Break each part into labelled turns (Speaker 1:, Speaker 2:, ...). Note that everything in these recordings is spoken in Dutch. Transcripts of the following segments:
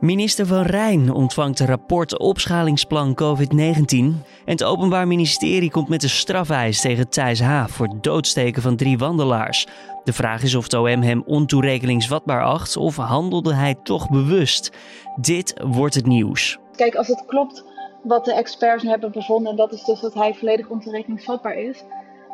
Speaker 1: Minister Van Rijn ontvangt een rapport opschalingsplan COVID-19. En het Openbaar Ministerie komt met een strafeis tegen Thijs H. voor het doodsteken van drie wandelaars. De vraag is of het OM hem ontoerekeningsvatbaar acht of handelde hij toch bewust. Dit wordt het nieuws.
Speaker 2: Kijk, als het klopt wat de experts hebben bevonden, en dat is dus dat hij volledig ontoerekeningsvatbaar is,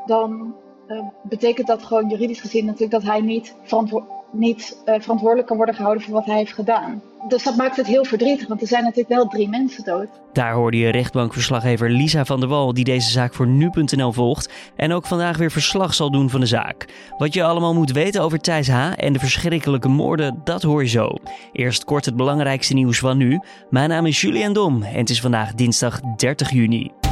Speaker 2: dan uh, betekent dat gewoon juridisch gezien natuurlijk dat hij niet verantwoordelijk niet uh, verantwoordelijk kan worden gehouden voor wat hij heeft gedaan. Dus dat maakt het heel verdrietig, want er zijn natuurlijk wel drie mensen dood.
Speaker 1: Daar hoorde je rechtbankverslaggever Lisa van der Wal, die deze zaak voor nu.nl volgt en ook vandaag weer verslag zal doen van de zaak. Wat je allemaal moet weten over Thijs H. en de verschrikkelijke moorden, dat hoor je zo. Eerst kort het belangrijkste nieuws van nu. Mijn naam is Julian Dom en het is vandaag dinsdag 30 juni.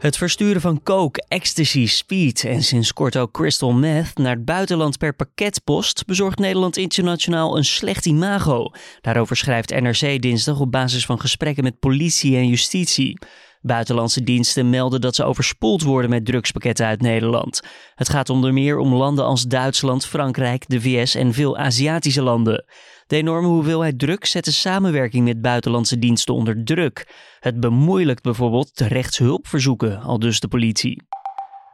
Speaker 1: Het versturen van coke, ecstasy, speed en sinds kort ook crystal meth naar het buitenland per pakketpost bezorgt Nederland internationaal een slecht imago. Daarover schrijft NRC dinsdag op basis van gesprekken met politie en justitie. Buitenlandse diensten melden dat ze overspoeld worden met drugspakketten uit Nederland. Het gaat onder meer om landen als Duitsland, Frankrijk, de VS en veel Aziatische landen. De enorme hoeveelheid drugs zet de samenwerking met buitenlandse diensten onder druk. Het bemoeilijkt bijvoorbeeld rechtshulpverzoeken, al dus de politie.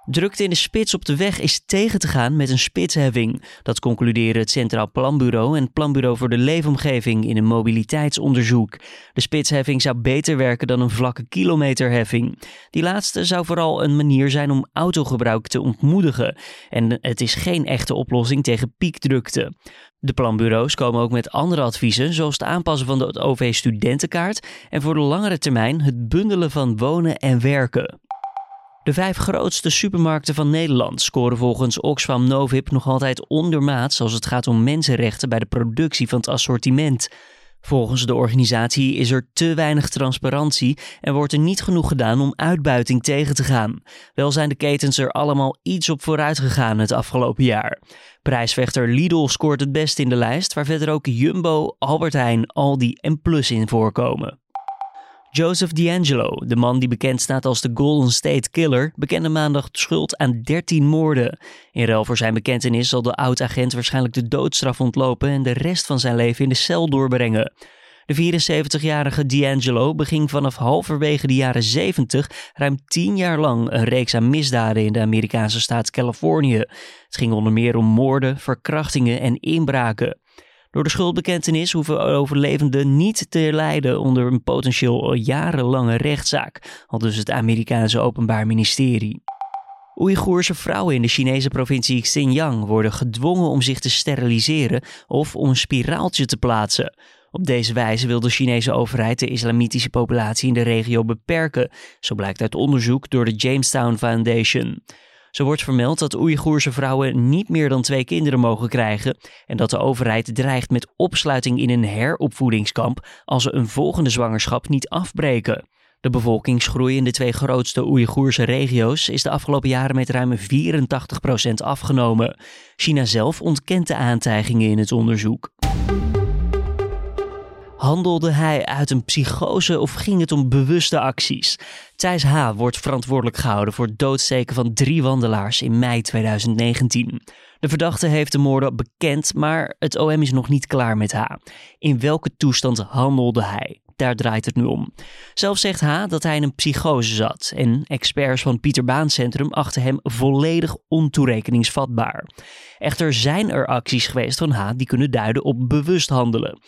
Speaker 1: Drukte in de spits op de weg is tegen te gaan met een spitsheffing. Dat concluderen het Centraal Planbureau en het Planbureau voor de Leefomgeving in een mobiliteitsonderzoek. De spitsheffing zou beter werken dan een vlakke kilometerheffing. Die laatste zou vooral een manier zijn om autogebruik te ontmoedigen. En het is geen echte oplossing tegen piekdrukte. De planbureaus komen ook met andere adviezen, zoals het aanpassen van de OV-studentenkaart en voor de langere termijn het bundelen van wonen en werken. De vijf grootste supermarkten van Nederland scoren volgens Oxfam Novib nog altijd ondermaats als het gaat om mensenrechten bij de productie van het assortiment. Volgens de organisatie is er te weinig transparantie en wordt er niet genoeg gedaan om uitbuiting tegen te gaan. Wel zijn de ketens er allemaal iets op vooruit gegaan het afgelopen jaar. Prijsvechter Lidl scoort het best in de lijst, waar verder ook Jumbo, Albert Heijn, Aldi en Plus in voorkomen. Joseph D'Angelo, de man die bekend staat als de Golden State Killer, bekende maandag schuld aan 13 moorden. In ruil voor zijn bekentenis zal de oud-agent waarschijnlijk de doodstraf ontlopen en de rest van zijn leven in de cel doorbrengen. De 74-jarige D'Angelo beging vanaf halverwege de jaren 70 ruim 10 jaar lang een reeks aan misdaden in de Amerikaanse staat Californië. Het ging onder meer om moorden, verkrachtingen en inbraken. Door de schuldbekentenis hoeven overlevenden niet te lijden onder een potentieel jarenlange rechtszaak, al dus het Amerikaanse Openbaar Ministerie. Oeigoerse vrouwen in de Chinese provincie Xinjiang worden gedwongen om zich te steriliseren of om een spiraaltje te plaatsen. Op deze wijze wil de Chinese overheid de islamitische populatie in de regio beperken, zo blijkt uit onderzoek door de Jamestown Foundation. Zo wordt vermeld dat Oeigoerse vrouwen niet meer dan twee kinderen mogen krijgen en dat de overheid dreigt met opsluiting in een heropvoedingskamp als ze een volgende zwangerschap niet afbreken. De bevolkingsgroei in de twee grootste Oeigoerse regio's is de afgelopen jaren met ruim 84% afgenomen. China zelf ontkent de aantijgingen in het onderzoek. Handelde hij uit een psychose of ging het om bewuste acties? Thijs H. wordt verantwoordelijk gehouden voor het doodsteken van drie wandelaars in mei 2019. De verdachte heeft de moorden bekend, maar het OM is nog niet klaar met H. In welke toestand handelde hij? Daar draait het nu om. Zelf zegt H dat hij in een psychose zat en experts van Pieter Baan Centrum achten hem volledig ontoerekeningsvatbaar. Echter zijn er acties geweest van H die kunnen duiden op bewust handelen.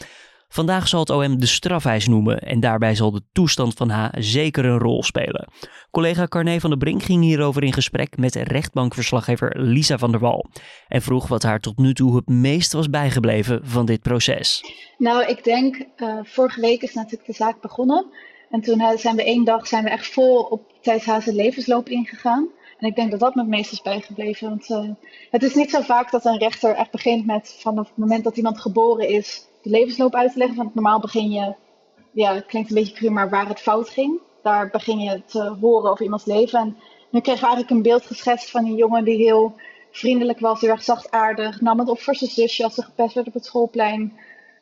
Speaker 1: Vandaag zal het OM de strafeis noemen en daarbij zal de toestand van H zeker een rol spelen. Collega Carné van der Brink ging hierover in gesprek met rechtbankverslaggever Lisa van der Wal en vroeg wat haar tot nu toe het meest was bijgebleven van dit proces.
Speaker 2: Nou, ik denk, uh, vorige week is natuurlijk de zaak begonnen. En toen zijn we één dag zijn we echt vol op Thijs Hazen levensloop ingegaan. En ik denk dat dat me het meest is bijgebleven. Want uh, het is niet zo vaak dat een rechter echt begint met vanaf het moment dat iemand geboren is de levensloop uit te leggen. Want normaal begin je, ja, het klinkt een beetje cru, maar waar het fout ging. Daar begin je te horen over iemands leven. En nu kreeg ik eigenlijk een beeld geschetst van een jongen die heel vriendelijk was, heel erg zachtaardig. Nam het op voor zijn zusje als ze gepest werd op het schoolplein.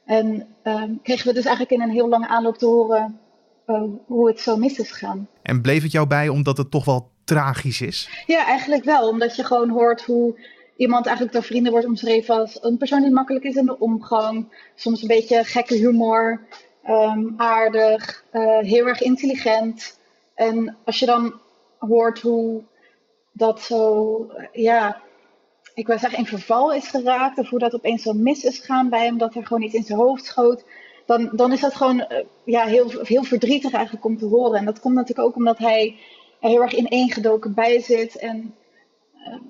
Speaker 2: En uh, kregen we dus eigenlijk in een heel lange aanloop te horen uh, hoe het zo mis is gegaan.
Speaker 3: En bleef het jou bij omdat het toch wel tragisch is?
Speaker 2: Ja, eigenlijk wel. Omdat je gewoon hoort hoe iemand eigenlijk door vrienden wordt omschreven als een persoon die makkelijk is in de omgang, soms een beetje gekke humor, um, aardig, uh, heel erg intelligent. En als je dan hoort hoe dat zo, ja, ik wil zeggen in verval is geraakt, of hoe dat opeens zo mis is gegaan bij hem, dat er gewoon iets in zijn hoofd schoot, dan, dan is dat gewoon uh, ja, heel, heel verdrietig eigenlijk om te horen. En dat komt natuurlijk ook omdat hij er heel erg ineengedoken bij zit en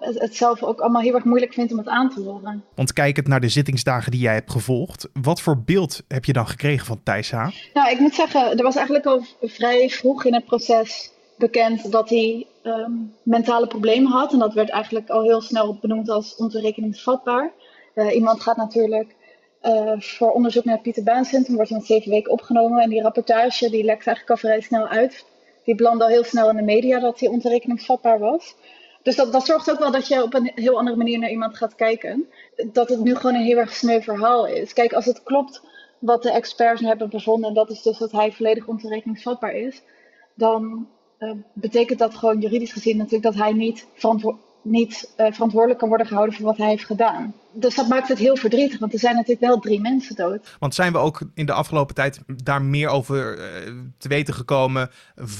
Speaker 2: het zelf ook allemaal heel erg moeilijk vindt om het aan te horen.
Speaker 3: Want kijkend naar de zittingsdagen die jij hebt gevolgd, wat voor beeld heb je dan gekregen van Thijs H?
Speaker 2: Nou, ik moet zeggen, er was eigenlijk al vrij vroeg in het proces bekend dat hij um, mentale problemen had. En dat werd eigenlijk al heel snel benoemd als ontoerekeningsvatbaar. Uh, iemand gaat natuurlijk uh, voor onderzoek naar het Pieter Baan Centrum, wordt in zeven weken opgenomen. En die rapportage die lekt eigenlijk al vrij snel uit. Die belandde al heel snel in de media dat hij ontoerekeningsvatbaar was. Dus dat, dat zorgt ook wel dat je op een heel andere manier naar iemand gaat kijken. Dat het nu gewoon een heel erg sneu verhaal is. Kijk, als het klopt wat de experts hebben bevonden, en dat is dus dat hij volledig ontoerekeningsvatbaar is, dan uh, betekent dat gewoon juridisch gezien natuurlijk dat hij niet, verantwo niet uh, verantwoordelijk kan worden gehouden voor wat hij heeft gedaan. Dus dat maakt het heel verdrietig, want er zijn natuurlijk wel drie mensen dood.
Speaker 3: Want zijn we ook in de afgelopen tijd daar meer over uh, te weten gekomen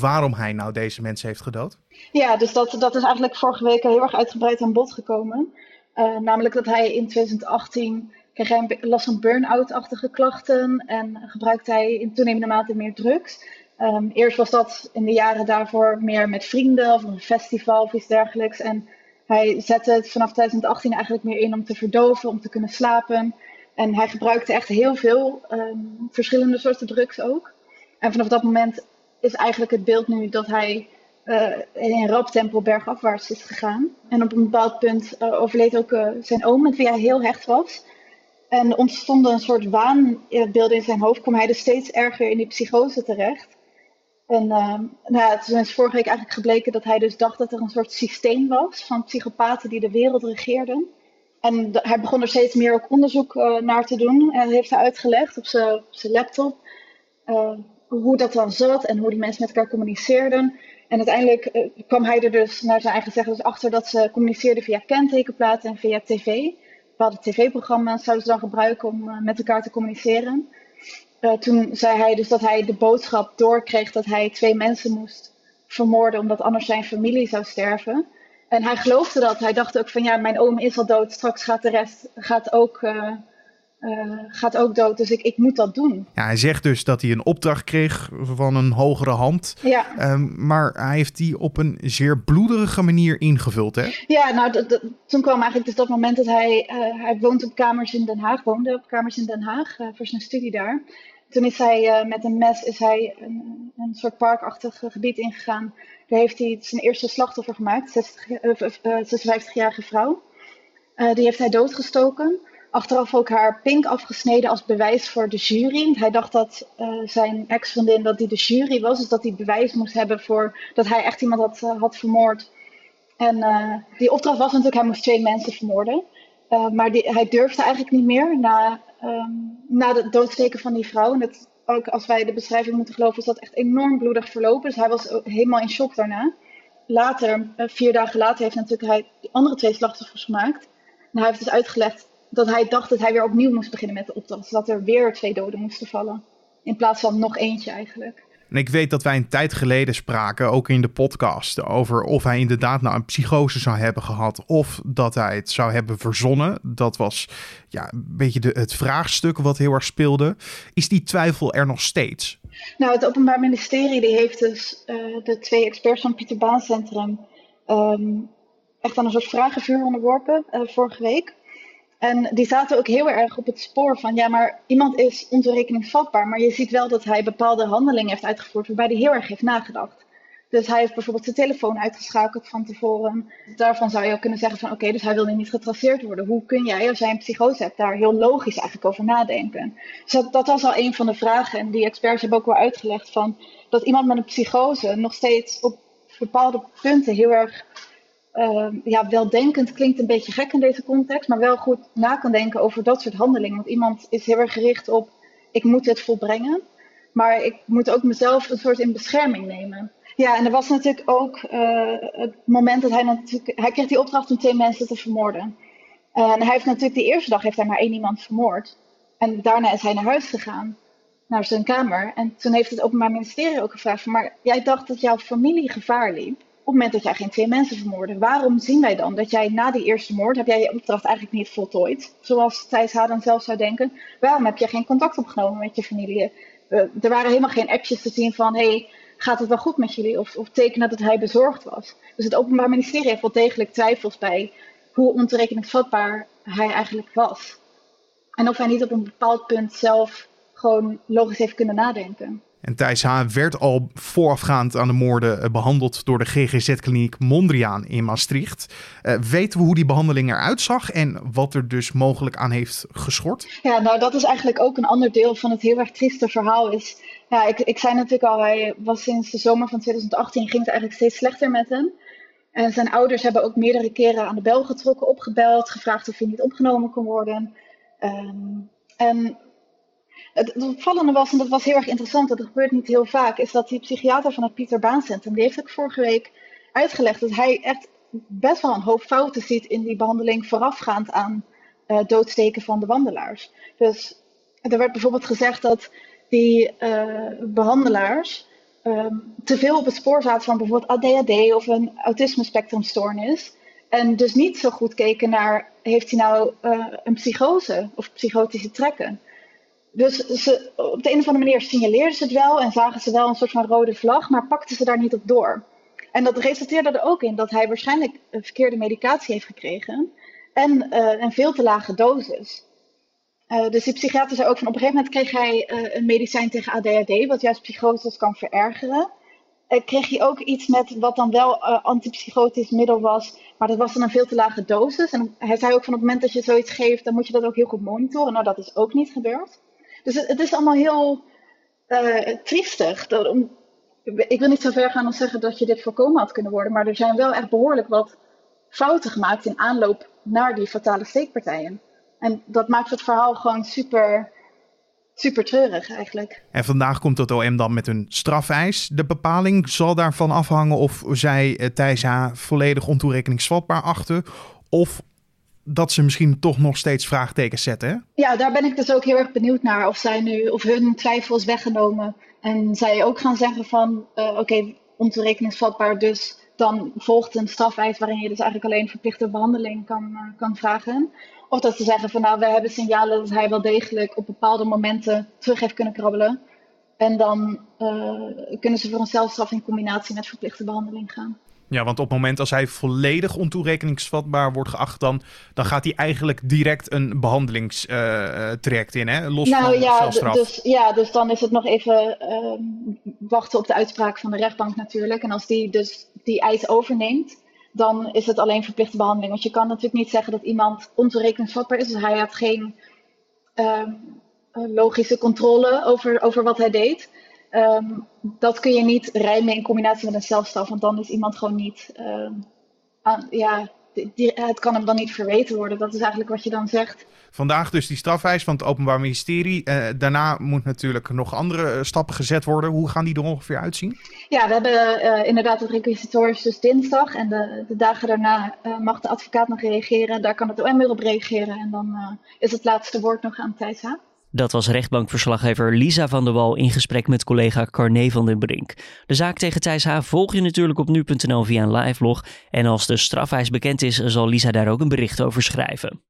Speaker 3: waarom hij nou deze mensen heeft gedood?
Speaker 2: Ja, dus dat, dat is eigenlijk vorige week heel erg uitgebreid aan bod gekomen. Uh, namelijk dat hij in 2018 kreeg hij last van burn-out-achtige klachten en gebruikte hij in toenemende mate meer drugs. Um, eerst was dat in de jaren daarvoor meer met vrienden of een festival of iets dergelijks. En hij zette het vanaf 2018 eigenlijk meer in om te verdoven, om te kunnen slapen. En hij gebruikte echt heel veel um, verschillende soorten drugs ook. En vanaf dat moment is eigenlijk het beeld nu dat hij uh, in rap tempo bergafwaarts is gegaan. En op een bepaald punt uh, overleed ook uh, zijn oom, met wie hij heel hecht was. En ontstonden een soort waanbeelden in zijn hoofd, kwam hij dus steeds erger in die psychose terecht. En nou, het is vorige week eigenlijk gebleken dat hij dus dacht dat er een soort systeem was van psychopaten die de wereld regeerden. En hij begon er steeds meer ook onderzoek naar te doen. En heeft hij uitgelegd op zijn laptop hoe dat dan zat en hoe die mensen met elkaar communiceerden. En uiteindelijk uh, kwam hij er dus naar zijn eigen zeggen dus achter dat ze communiceerden via kentekenplaten en via tv. Bepaalde tv-programma's zouden ze dan gebruiken om met elkaar te communiceren. Uh, toen zei hij dus dat hij de boodschap doorkreeg dat hij twee mensen moest vermoorden omdat anders zijn familie zou sterven. En hij geloofde dat. Hij dacht ook van ja, mijn oom is al dood, straks gaat de rest gaat ook uh, gaat ook dood. Dus ik, ik moet dat doen.
Speaker 3: Ja, hij zegt dus dat hij een opdracht kreeg van een hogere hand.
Speaker 2: Ja.
Speaker 3: Um, maar hij heeft die op een zeer bloederige manier ingevuld, hè?
Speaker 2: Ja, nou, toen kwam eigenlijk dus dat moment dat hij... Uh, hij woont op kamers in Den Haag, woonde op kamers in Den Haag voor zijn studie daar. Toen is hij met een mes is hij een, een soort parkachtig gebied ingegaan. Daar heeft hij zijn eerste slachtoffer gemaakt, 60, 56-jarige vrouw. die heeft hij doodgestoken achteraf ook haar pink afgesneden als bewijs voor de jury. Hij dacht dat zijn ex-vriendin dat die de jury was, dus dat hij bewijs moest hebben voor dat hij echt iemand had, had vermoord. En die opdracht was natuurlijk, hij moest twee mensen vermoorden. maar die, hij durfde eigenlijk niet meer na, um, na het doodsteken van die vrouw. En dat, ook als wij de beschrijving moeten geloven, is dat echt enorm bloedig verlopen. Dus hij was helemaal in shock daarna. Later, vier dagen later, heeft natuurlijk hij die andere twee slachtoffers gemaakt. En hij heeft dus uitgelegd dat hij dacht dat hij weer opnieuw moest beginnen met de opdracht. Dat er weer twee doden moesten vallen. In plaats van nog eentje eigenlijk.
Speaker 3: En ik weet dat wij een tijd geleden spraken, ook in de podcast, over of hij inderdaad nou een psychose zou hebben gehad of dat hij het zou hebben verzonnen. Dat was ja, een beetje het vraagstuk wat heel erg speelde. Is die twijfel er nog steeds?
Speaker 2: Nou, het Openbaar Ministerie die heeft dus uh, de twee experts van Pieter Baan Centrum um, echt aan een soort vragenvuur onderworpen uh, vorige week. En die zaten ook heel erg op het spoor van, ja, maar iemand is ontoerekeningsvatbaar, maar je ziet wel dat hij bepaalde handelingen heeft uitgevoerd waarbij hij heel erg heeft nagedacht. Dus hij heeft bijvoorbeeld zijn telefoon uitgeschakeld van tevoren. Daarvan zou je ook kunnen zeggen van, oké, dus hij wil niet getraceerd worden. Hoe kun jij, als jij een psychose hebt, daar heel logisch eigenlijk over nadenken? Dus dat, dat was al een van de vragen. En die experts hebben ook wel uitgelegd van, dat iemand met een psychose nog steeds op bepaalde punten heel erg uh, ja, weldenkend klinkt een beetje gek in deze context, maar wel goed na kan denken over dat soort handelingen. Want iemand is heel erg gericht op, ik moet dit volbrengen, maar ik moet ook mezelf een soort in bescherming nemen. Ja, en er was natuurlijk ook uh, het moment dat hij natuurlijk, hij kreeg die opdracht om twee mensen te vermoorden. En hij heeft natuurlijk die eerste dag heeft hij maar één iemand vermoord. En daarna is hij naar huis gegaan, naar zijn kamer. En toen heeft het Openbaar Ministerie ook gevraagd: van, Maar jij dacht dat jouw familie gevaar liep op het moment dat jij geen twee mensen vermoordde. Waarom zien wij dan dat jij na die eerste moord, heb jij je opdracht eigenlijk niet voltooid, zoals Thijs Haden zelf zou denken? Waarom heb je geen contact opgenomen met je familie? Uh, er waren helemaal geen appjes te zien van, hey, gaat het wel goed met jullie? Of, of tekenen dat hij bezorgd was. Dus het Openbaar Ministerie heeft wel degelijk twijfels bij hoe ontoerekeningsvatbaar hij eigenlijk was. En of hij niet op een bepaald punt zelf gewoon logisch heeft kunnen nadenken.
Speaker 3: En Thijs H. werd al voorafgaand aan de moorden eh, behandeld door de GGZ-kliniek Mondriaan in Maastricht. Uh, weten we hoe die behandeling eruit zag en wat er dus mogelijk aan heeft geschort?
Speaker 2: Ja, nou dat is eigenlijk ook een ander deel van het heel erg trieste verhaal. Is, ja, ik, ik zei natuurlijk al, hij was sinds de zomer van 2018 ging het eigenlijk steeds slechter met hem. En zijn ouders hebben ook meerdere keren aan de bel getrokken, opgebeld, gevraagd of hij niet opgenomen kon worden. Um, en het, opvallende was, en dat was heel erg interessant, dat gebeurt niet heel vaak, is dat die psychiater van het Pieter Baan Centrum, die heeft ook vorige week uitgelegd dat hij echt best wel een hoop fouten ziet in die behandeling voorafgaand aan uh, doodsteken van de wandelaars. Dus er werd bijvoorbeeld gezegd dat die uh, behandelaars um, te veel op het spoor zaten van bijvoorbeeld ADHD of een autisme-spectrumstoornis. En dus niet zo goed keken naar, heeft hij nou uh, een psychose of psychotische trekken? Dus ze, op de een of andere manier signaleerden ze het wel en zagen ze wel een soort van rode vlag, maar pakten ze daar niet op door. En dat resulteerde er ook in dat hij waarschijnlijk een verkeerde medicatie heeft gekregen en uh, een veel te lage dosis. Uh, dus die psychiater zei ook van op een gegeven moment kreeg hij uh, een medicijn tegen ADHD, wat juist psychoses kan verergeren. Kreeg hij ook iets met wat dan wel antipsychotisch middel was, maar dat was dan een veel te lage dosis. En hij zei ook van op het moment dat je zoiets geeft, dan moet je dat ook heel goed monitoren. Nou, dat is ook niet gebeurd. Dus het, het is allemaal heel triestig. Dat, om, ik wil niet zo ver gaan om zeggen dat je dit voorkomen had kunnen worden, maar er zijn wel echt behoorlijk wat fouten gemaakt in aanloop naar die fatale steekpartijen. En dat maakt het verhaal gewoon super, super treurig eigenlijk.
Speaker 3: En vandaag komt het OM dan met een strafeis. De bepaling zal daarvan afhangen of zij uh, Thijs H. volledig ontoerekeningsvatbaar achten. Of dat ze misschien toch nog steeds vraagtekens zetten. Hè?
Speaker 2: Ja, daar ben ik dus ook heel erg benieuwd naar. Of zij nu, of hun twijfel is weggenomen. En zij ook gaan zeggen van, uh, oké, okay, ontoerekeningsvatbaar, dus dan volgt een strafeis waarin je dus eigenlijk alleen verplichte behandeling kan, uh, kan vragen. Of dat ze zeggen van nou, we hebben signalen dat hij wel degelijk op bepaalde momenten terug heeft kunnen krabbelen. En dan uh, kunnen ze voor een zelfstraf in combinatie met verplichte behandeling gaan.
Speaker 3: Ja, want op het moment als hij volledig ontoerekeningsvatbaar wordt geacht, dan, dan gaat hij eigenlijk direct een behandelingstraject uh, in, hè? los
Speaker 2: nou,
Speaker 3: van
Speaker 2: ja,
Speaker 3: zelfstraf.
Speaker 2: Dus, ja, dus dan is het nog even uh, wachten op de uitspraak van de rechtbank natuurlijk. En als die dus die eis overneemt, dan is het alleen verplichte behandeling. Want je kan natuurlijk niet zeggen dat iemand ontoerekeningsvatbaar is. Dus hij had geen um, logische controle over, over wat hij deed. Um, dat kun je niet rijmen in combinatie met een zelfstraf, want dan is iemand gewoon niet. Um, aan, ja, die, het kan hem dan niet verweten worden. Dat is eigenlijk wat je dan zegt.
Speaker 3: Vandaag dus die strafeis van het Openbaar Ministerie. Uh, daarna moet natuurlijk nog andere stappen gezet worden. Hoe gaan die er ongeveer uitzien?
Speaker 2: Ja, we hebben uh, inderdaad het requisitorisch dus dinsdag. En de, de dagen daarna uh, mag de advocaat nog reageren. Daar kan het OM weer op reageren. En dan is het laatste woord nog aan Thijs H.
Speaker 1: Dat was rechtbankverslaggever Lisa van der Wal in gesprek met collega Carne van den Brink. De zaak tegen Thijs H. volg je natuurlijk op nu.nl via een livelog. En als de strafeis bekend is, zal Lisa daar ook een bericht over schrijven.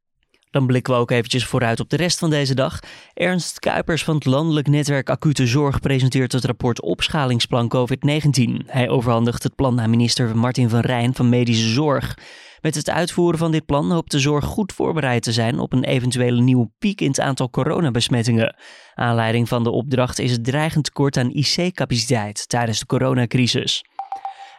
Speaker 1: Dan blikken we ook eventjes vooruit op de rest van deze dag. Ernst Kuipers van het Landelijk Netwerk Acute Zorg presenteert het rapport Opschalingsplan COVID-19. Hij overhandigt het plan aan minister Martin van Rijn van Medische Zorg. Met het uitvoeren van dit plan hoopt de zorg goed voorbereid te zijn op een eventuele nieuwe piek in het aantal coronabesmettingen. Aanleiding van de opdracht is het dreigend tekort aan IC-capaciteit tijdens de coronacrisis.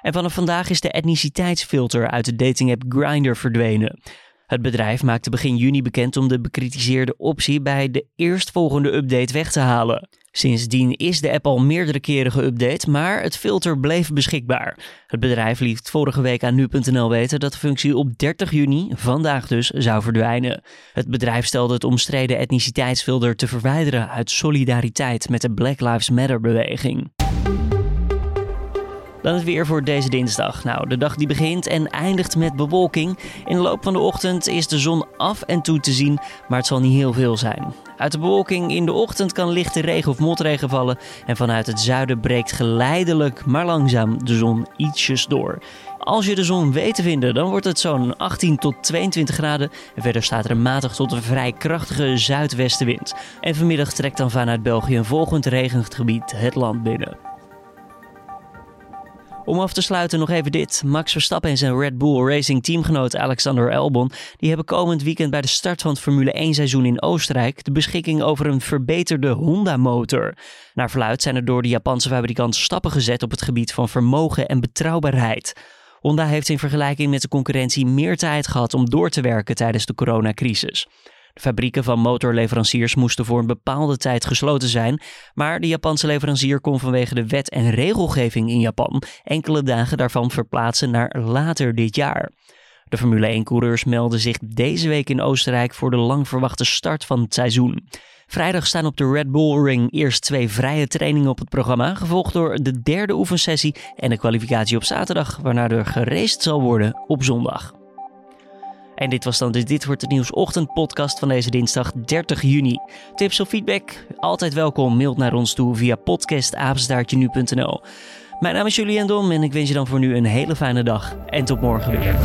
Speaker 1: En vanaf vandaag is de etniciteitsfilter uit de datingapp Grindr verdwenen. Het bedrijf maakte begin juni bekend om de bekritiseerde optie bij de eerstvolgende update weg te halen. Sindsdien is de app al meerdere keren geüpdate, maar het filter bleef beschikbaar. Het bedrijf liet vorige week aan nu.nl weten dat de functie op 30 juni, vandaag dus, zou verdwijnen. Het bedrijf stelde het omstreden etniciteitsfilter te verwijderen uit solidariteit met de Black Lives Matter beweging. Dan het weer voor deze dinsdag. Nou, de dag die begint en eindigt met bewolking. In de loop van de ochtend is de zon af en toe te zien, maar het zal niet heel veel zijn. Uit de bewolking in de ochtend kan lichte regen of motregen vallen. En vanuit het zuiden breekt geleidelijk, maar langzaam de zon ietsjes door. Als je de zon weet te vinden, dan wordt het zo'n 18 tot 22 graden. En verder staat er een matig tot een vrij krachtige zuidwestenwind. En vanmiddag trekt dan vanuit België een volgend regengebied het land binnen. Om af te sluiten nog even dit. Max Verstappen en zijn Red Bull Racing teamgenoot Alexander Albon... die hebben komend weekend bij de start van het Formule 1 seizoen in Oostenrijk... de beschikking over een verbeterde Honda-motor. Naar verluid zijn er door de Japanse fabrikant stappen gezet... op het gebied van vermogen en betrouwbaarheid. Honda heeft in vergelijking met de concurrentie meer tijd gehad om door te werken tijdens de coronacrisis. Fabrieken van motorleveranciers moesten voor een bepaalde tijd gesloten zijn, maar de Japanse leverancier kon vanwege de wet en regelgeving in Japan enkele dagen daarvan verplaatsen naar later dit jaar. De Formule 1-coureurs melden zich deze week in Oostenrijk voor de lang verwachte start van het seizoen. Vrijdag staan op de Red Bull Ring eerst twee vrije trainingen op het programma, gevolgd door de derde oefensessie en de kwalificatie op zaterdag, waarna er geraced zal worden op zondag. En dit was dan de Dit Wordt Het Nieuws ochtendpodcast van deze dinsdag 30 juni. Tips of feedback? Altijd welkom. Mail naar ons toe via podcastapenstaartje.nu.nl Mijn naam is Julian Dom en ik wens je dan voor nu een hele fijne dag. En tot morgen weer.